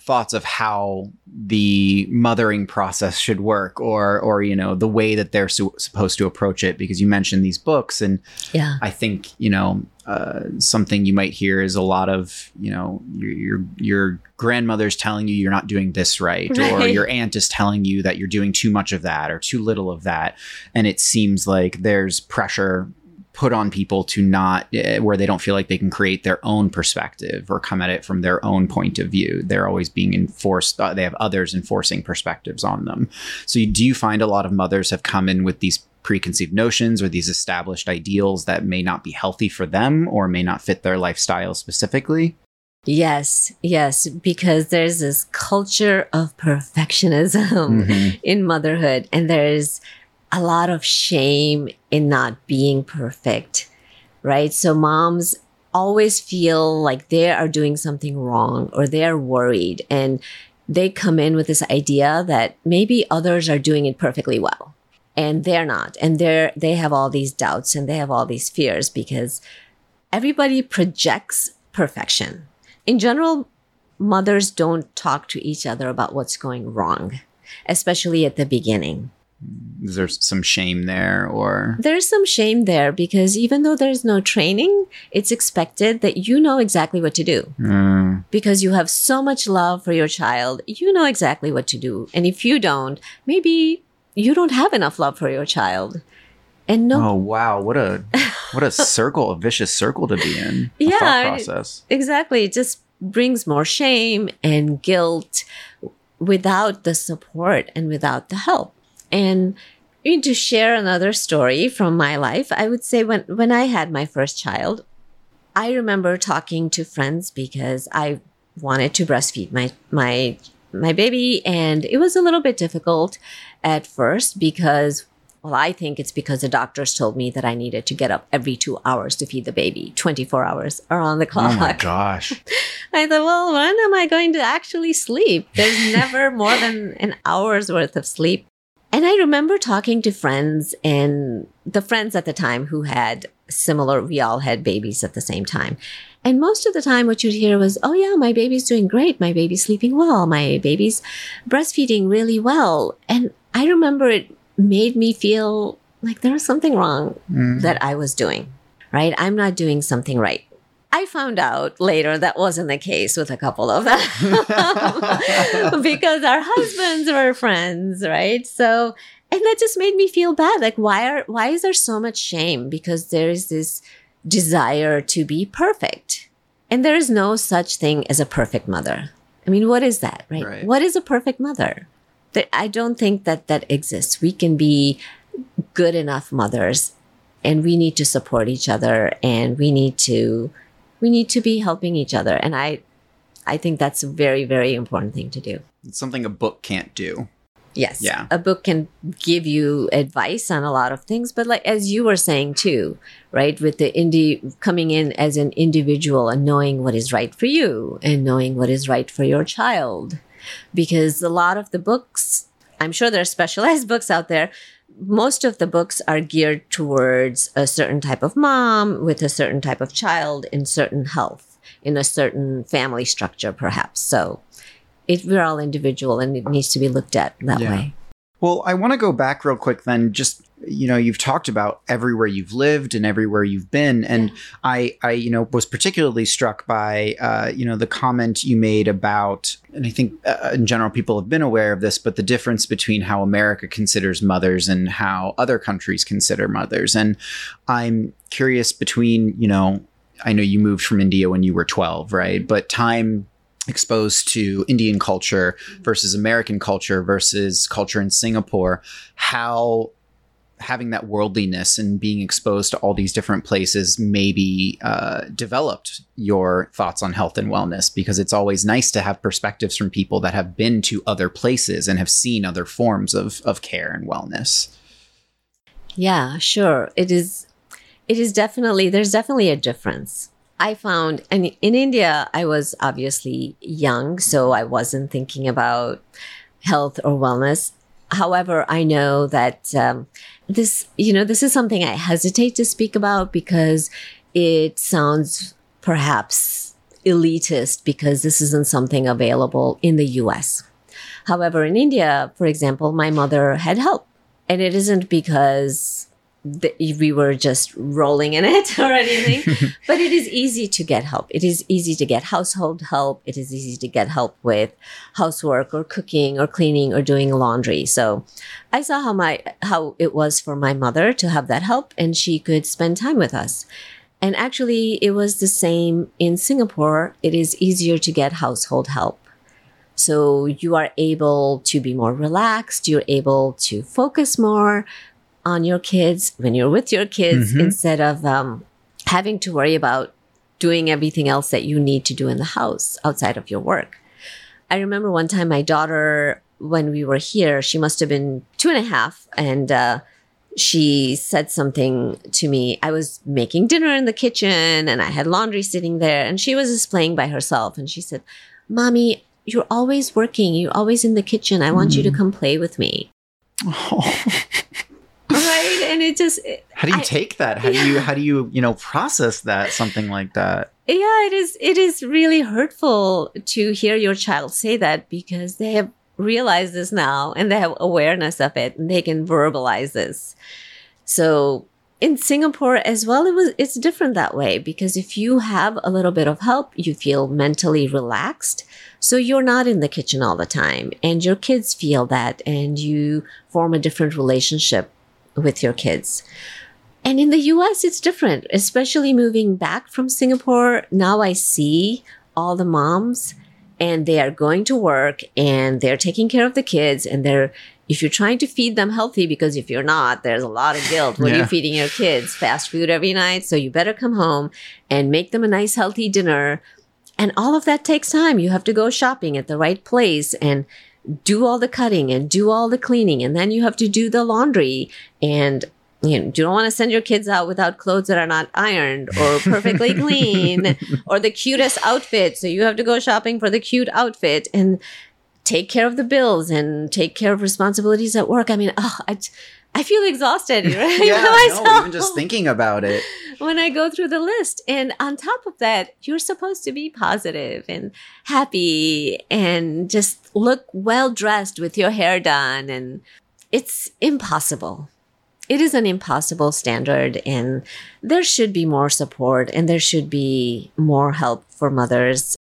thoughts of how the mothering process should work or or you know the way that they're su- supposed to approach it because you mentioned these books and yeah. I think you know uh, something you might hear is a lot of you know your, your your grandmother's telling you you're not doing this right, right, or your aunt is telling you that you're doing too much of that or too little of that. And it seems like there's pressure put on people to not uh, where they don't feel like they can create their own perspective or come at it from their own point of view. They're always being enforced uh, they have others enforcing perspectives on them. So you, do you find a lot of mothers have come in with these preconceived notions or these established ideals that may not be healthy for them or may not fit their lifestyle specifically? Yes, yes, because there's this culture of perfectionism mm-hmm. in motherhood, and there's a lot of shame in not being perfect, right? So moms always feel like they are doing something wrong or they're worried and they come in with this idea that maybe others are doing it perfectly well and they're not and they're they have all these doubts and they have all these fears because everybody projects perfection in general mothers don't talk to each other about what's going wrong especially at the beginning is there some shame there or? There's some shame there because even though there's no training it's expected that you know exactly what to do. Mm. because you have so much love for your child you know exactly what to do. And if you don't maybe you don't have enough love for your child. And no oh wow. What a what a circle a vicious circle to be in. Yeah process. exactly. It just brings more shame and guilt without the support and without the help and to share another story from my life, I would say when, when I had my first child, I remember talking to friends because I wanted to breastfeed my, my, my baby. And it was a little bit difficult at first because well, I think it's because the doctors told me that I needed to get up every two hours to feed the baby, 24 hours around the clock. Oh my gosh. I thought, well, when am I going to actually sleep? There's never more than an hour's worth of sleep. And I remember talking to friends and the friends at the time who had similar, we all had babies at the same time. And most of the time, what you'd hear was, oh, yeah, my baby's doing great. My baby's sleeping well. My baby's breastfeeding really well. And I remember it made me feel like there was something wrong mm. that I was doing, right? I'm not doing something right. I found out later that wasn't the case with a couple of them because our husbands were friends, right? So, and that just made me feel bad. Like, why are, why is there so much shame? Because there is this desire to be perfect. And there is no such thing as a perfect mother. I mean, what is that, right? right. What is a perfect mother? I don't think that that exists. We can be good enough mothers and we need to support each other and we need to we need to be helping each other. And I, I think that's a very, very important thing to do. It's something a book can't do. Yes. Yeah. A book can give you advice on a lot of things, but like as you were saying too, right? With the indie coming in as an individual and knowing what is right for you and knowing what is right for your child. Because a lot of the books, I'm sure there are specialized books out there. Most of the books are geared towards a certain type of mom with a certain type of child in certain health, in a certain family structure, perhaps. So it, we're all individual and it needs to be looked at that Yeah. way. Well, I want to go back real quick then. Just you know, you've talked about everywhere you've lived and everywhere you've been, and I, I, you know, was particularly struck by, uh, you know, the comment you made about, and I think uh, in general people have been aware of this, but the difference between how America considers mothers and how other countries consider mothers, and I'm curious between, you know, I know you moved from India when you were 12, right? But time exposed to Indian culture versus American culture versus culture in Singapore, how having that worldliness and being exposed to all these different places maybe uh, developed your thoughts on health and wellness because it's always nice to have perspectives from people that have been to other places and have seen other forms of, of care and wellness. Yeah, sure. It is it is definitely there's definitely a difference. I found and in India I was obviously young, so I wasn't thinking about health or wellness. However, I know that um, this, you know, this is something I hesitate to speak about because it sounds perhaps elitist because this isn't something available in the US. However, in India, for example, my mother had help. And it isn't because th- we were just rolling in it or anything, but it is easy to get help. It is easy to get household help. It is easy to get help with housework or cooking or cleaning or doing laundry. So I saw how my how it was for my mother to have that help and she could spend time with us. And actually it was the same in Singapore. It is easier to get household help. So you are able to be more relaxed. You're able to focus more on your kids when you're with your kids Mhm. instead of um, having to worry about doing everything else that you need to do in the house outside of your work. I remember one time my daughter, when we were here, she must have been two and a half, and uh, she said something to me. I was making dinner in the kitchen and I had laundry sitting there, and she was just playing by herself. And she said, Mommy, you're always working. You're always in the kitchen. I want you to come play with me. Right. And it just, it- how do you I- take that? How do you how do you you know process that something like that? yeah, it is, it is really hurtful to hear your child say that because they have realized this now and they have awareness of it and they can verbalize this. So in Singapore as well, it was, it's different that way because if you have a little bit of help, you feel mentally relaxed. So you're not in the kitchen all the time and your kids feel that and you form a different relationship with your kids. And in the US, it's different, especially moving back from Singapore. Now I see all the moms and they are going to work and they're taking care of the kids and they're if you're trying to feed them healthy because if you're not there's a lot of guilt when Yeah. you're feeding your kids fast food every night so you better come home and make them a nice healthy dinner and all of that takes time you have to go shopping at the right place and do all the cutting and do all the cleaning and then you have to do the laundry and you, know, you don't want to send your kids out without clothes that are not ironed or perfectly clean or the cutest outfit. So you have to go shopping for the cute outfit and take care of the bills and take care of responsibilities at work. I mean, oh, I, I feel exhausted right? yeah, no, even just thinking about it. when I go through the list. And on top of that, you're supposed to be positive and happy and just look well dressed with your hair done. And it's impossible. It is an impossible standard, and there should be more support and there should be more help for mothers.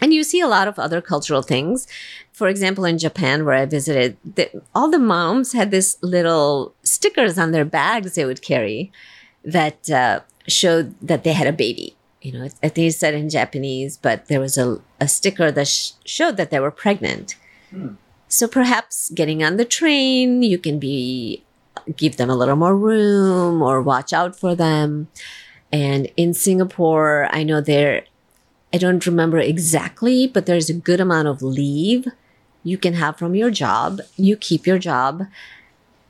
And you see a lot of other cultural things. For example, in Japan, where I visited, the, all the moms had this little stickers on their bags they would carry that uh, showed that they had a baby. You know, I think it said in Japanese, but there was a, a sticker that sh- showed that they were pregnant. So perhaps getting on the train, you can be give them a little more room or watch out for them. And in Singapore, I know there, I don't remember exactly, but there's a good amount of leave you can have from your job. You keep your job.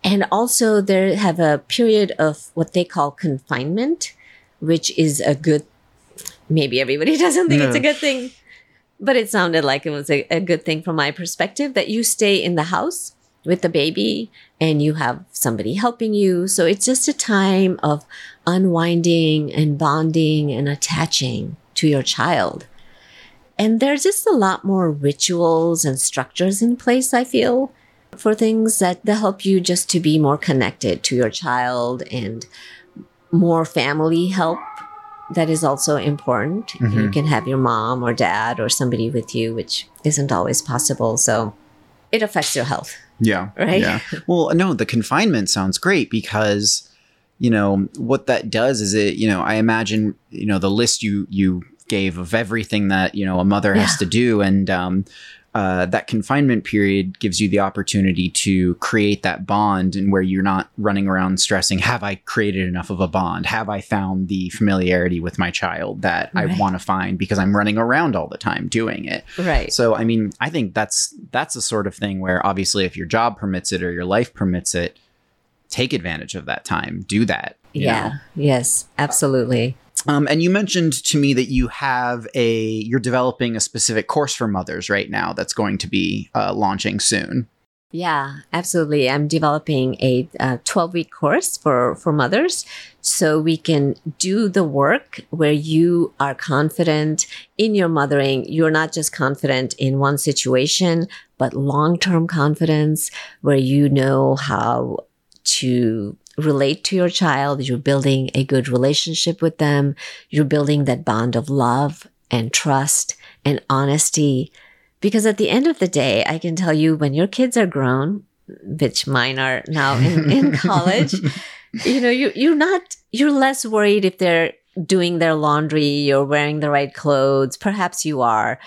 And also they have a period of what they call confinement, which is a good, maybe everybody doesn't think No. it's a good thing, but it sounded like it was a, a good thing from my perspective that you stay in the house with the baby and you have somebody helping you. So it's just a time of unwinding and bonding and attaching to your child. And there's just a lot more rituals and structures in place, I feel, for things that, that help you just to be more connected to your child and more family help. That is also important. You Mhm. can have your mom or dad or somebody with you, which isn't always possible. So it affects your health, Yeah. right? Yeah. Well, no, the confinement sounds great because, you know, what that does is it, you know, I imagine, you know, the list you you gave of everything that, you know, a mother has to do and um uh, that confinement period gives you the opportunity to create that bond and where you're not running around stressing have i created enough of a bond have i found the familiarity with my child that Right. i want to find because i'm running around all the time doing it Right. so I mean, I think that's that's the sort of thing where obviously if your job permits it or your life permits it, take advantage of that time. Do that. yeah. Yes, absolutely. Um, and you mentioned to me that you have a you're developing a specific course for mothers right now that's going to be uh, launching soon. Yeah, absolutely. I'm developing a 12 week course for, for mothers so we can do the work where you are confident in your mothering. You're not just confident in one situation, but long term confidence where you know how to relate to your child. You're building a good relationship with them. You're building that bond of love and trust and honesty. Because at the end of the day, I can tell you when your kids are grown, which mine are now in, in college, you know, you, you're not, you're less worried if they're doing their laundry or wearing the right clothes. Perhaps you are.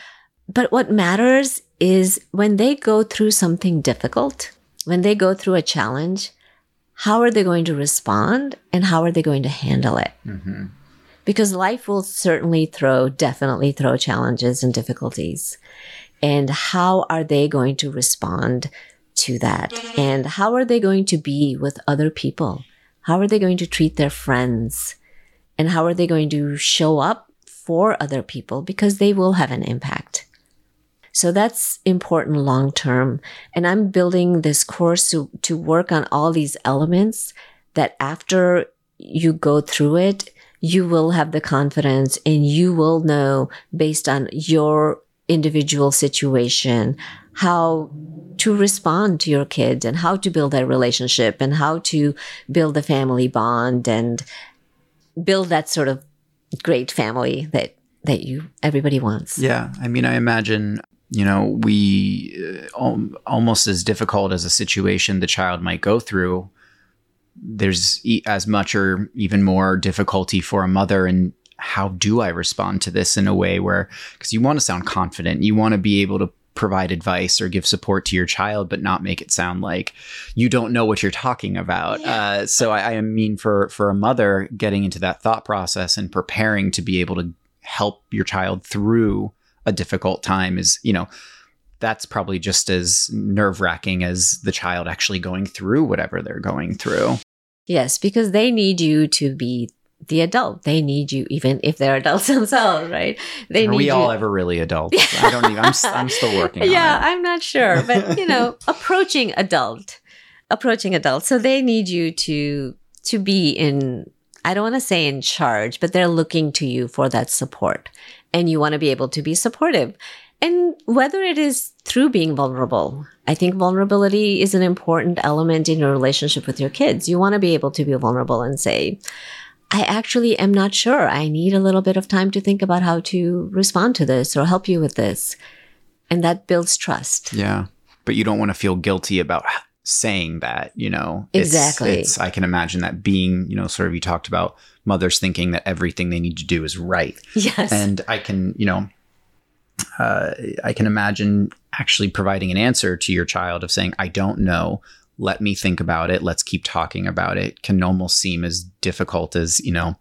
But what matters is when they go through something difficult, when they go through a challenge, how are they going to respond and how are they going to handle it? hmm Because life will certainly throw, definitely throw challenges and difficulties. And how are they going to respond to that? And how are they going to be with other people? How are they going to treat their friends? And how are they going to show up for other people? Because they will have an impact. So that's important long term. And I'm building this course to, to work on all these elements that after you go through it, you will have the confidence and you will know based on your individual situation how to respond to your kids and how to build that relationship and how to build the family bond and build that sort of great family that that you everybody wants. Yeah, I mean, I imagine you know we uh, almost as difficult as a situation the child might go through. There's as much or even more difficulty for a mother and how do I respond to this in a way where because you want to sound confident, you want to be able to provide advice or give support to your child, but not make it sound like you don't know what you're talking about. Uh, so I, I mean, for for a mother getting into that thought process and preparing to be able to help your child through a difficult time is, you know, that's probably just as nerve wracking as the child actually going through whatever they're going through. Yes, because they need you to be the adult. They need you, even if they're adults themselves, right? They Are need we you. all ever really adults? I don't even. I'm, I'm still working. yeah. I'm not sure, but you know, approaching adult, approaching adult. So they need you to to be in. I don't want to say in charge, but they're looking to you for that support, and you want to be able to be supportive. And whether it is through being vulnerable, I think vulnerability is an important element in your relationship with your kids. You want to be able to be vulnerable and say, I actually am not sure. I need a little bit of time to think about how to respond to this or help you with this. And that builds trust. Yeah, but you don't want to feel guilty about saying that. You know, It's- Exactly. It's, I can imagine that being, you know, sort of you talked about mothers thinking that everything they need to do is right. Yes. and I can, you know, uh, I can imagine actually providing an answer to your child of saying, "I don't know. Let me think about it. Let's keep talking about it." Can almost seem as difficult as you know,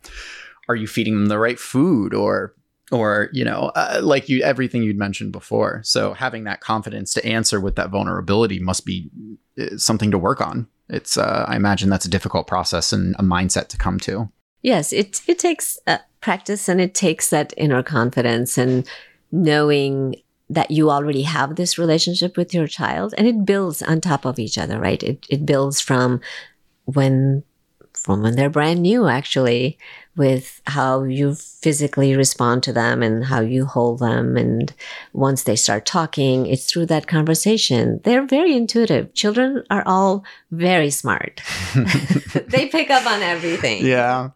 are you feeding them the right food or or you know uh, like you everything you'd mentioned before. So having that confidence to answer with that vulnerability must be uh, something to work on. It's uh, i imagine that's a difficult process and a mindset to come to. Yes it it takes uh, practice and it takes that inner confidence and knowing that you already have this relationship with your child and it builds on top of each other right? It, it builds from when from when they're brand new actually with how you physically respond to them and how you hold them. And once they start talking, it's through that conversation. They're very intuitive. Children are all very smart. they pick up on everything. Yeah.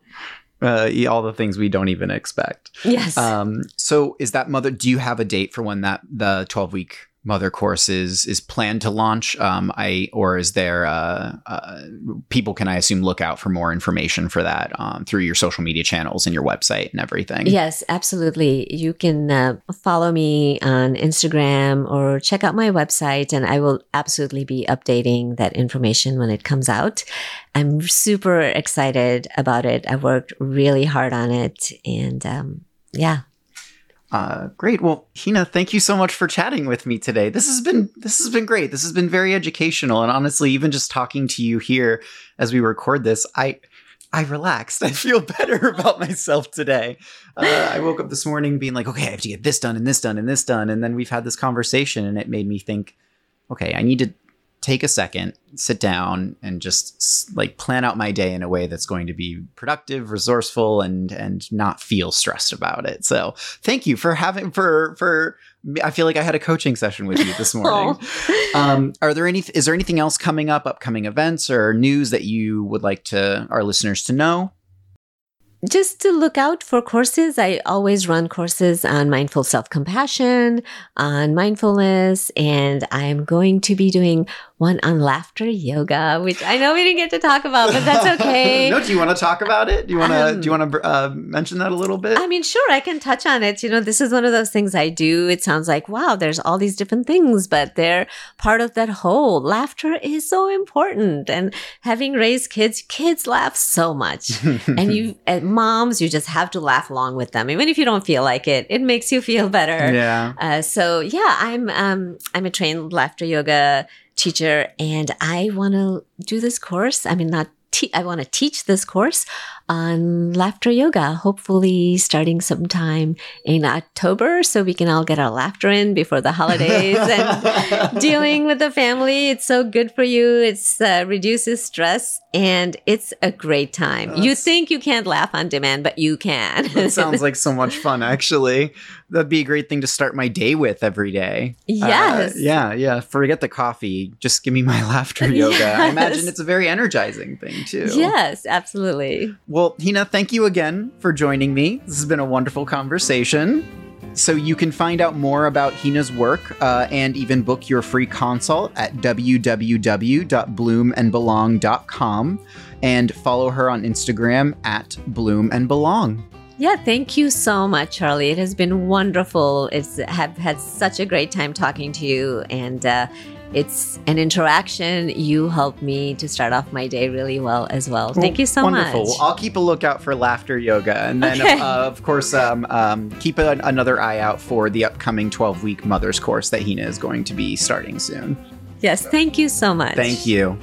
Uh, all the things we don't even expect. Yes. Um, so is that mother, do you have a date for when that, the 12 week mother course is is planned to launch. Um i or is there uh, uh, people can i assume look out for more information for that um, through your social media channels and your website and everything? Yes absolutely. You can uh, follow me on instagram or check out my website and i will absolutely be updating that information when it comes out. I'm super excited about it. I worked really hard on it and um, yeah uh, great. Well, Hina, thank you so much for chatting with me today. This has been this has been great. This has been very educational, and honestly, even just talking to you here as we record this, I I relaxed. I feel better about myself today. Uh, I woke up this morning being like, okay, I have to get this done and this done and this done, and then we've had this conversation, and it made me think, okay, I need to take a second, sit down, and just like plan out my day in a way that's going to be productive, resourceful, and and not feel stressed about it. So thank you for having for for. I feel like I had a coaching session with you this morning. um, are there any? Is there anything else coming up? Upcoming events or news that you would like to our listeners to know? just to look out for courses. I always run courses on mindful self compassion, on mindfulness, and I'm going to be doing one on laughter yoga, which I know we didn't get to talk about, but that's okay. no, do you want to talk about it? Do you want to um, do you want to uh, mention that a little bit? I mean, sure, I can touch on it. You know, this is one of those things I do. It sounds like wow, there's all these different things, but they're part of that whole. Laughter is so important, and having raised kids, kids laugh so much, and you, at moms, you just have to laugh along with them, even if you don't feel like it. It makes you feel better. Yeah. Uh, so yeah, I'm um I'm a trained laughter yoga teacher and I want to do this course. I mean, not te- I want to teach this course on laughter yoga, hopefully starting sometime in October so we can all get our laughter in before the holidays and dealing with the family. It's so good for you. It's uh, reduces stress and it's a great time. That's, you think you can't laugh on demand, but you can. that sounds like so much fun, actually. That'd be a great thing to start my day with every day. Uh, yes. Uh, yeah, yeah. Forget the coffee. Just give me my laughter yoga. Yes. I imagine it's a very energizing thing, too. Yes, absolutely. Well, Hina, thank you again for joining me. This has been a wonderful conversation. So you can find out more about Hina's work uh, and even book your free consult at www.bloomandbelong.com and follow her on Instagram at Bloom and Belong. Yeah, thank you so much, Charlie. It has been wonderful. It's have had such a great time talking to you, and uh, it's an interaction. You helped me to start off my day really well as well. Thank you so Wonderful. much. Wonderful. I'll keep a lookout for laughter yoga. And then, okay. uh, of course, um, um, keep a, another eye out for the upcoming 12 week mother's course that Hina is going to be starting soon. Yes. Thank you so much. Thank you.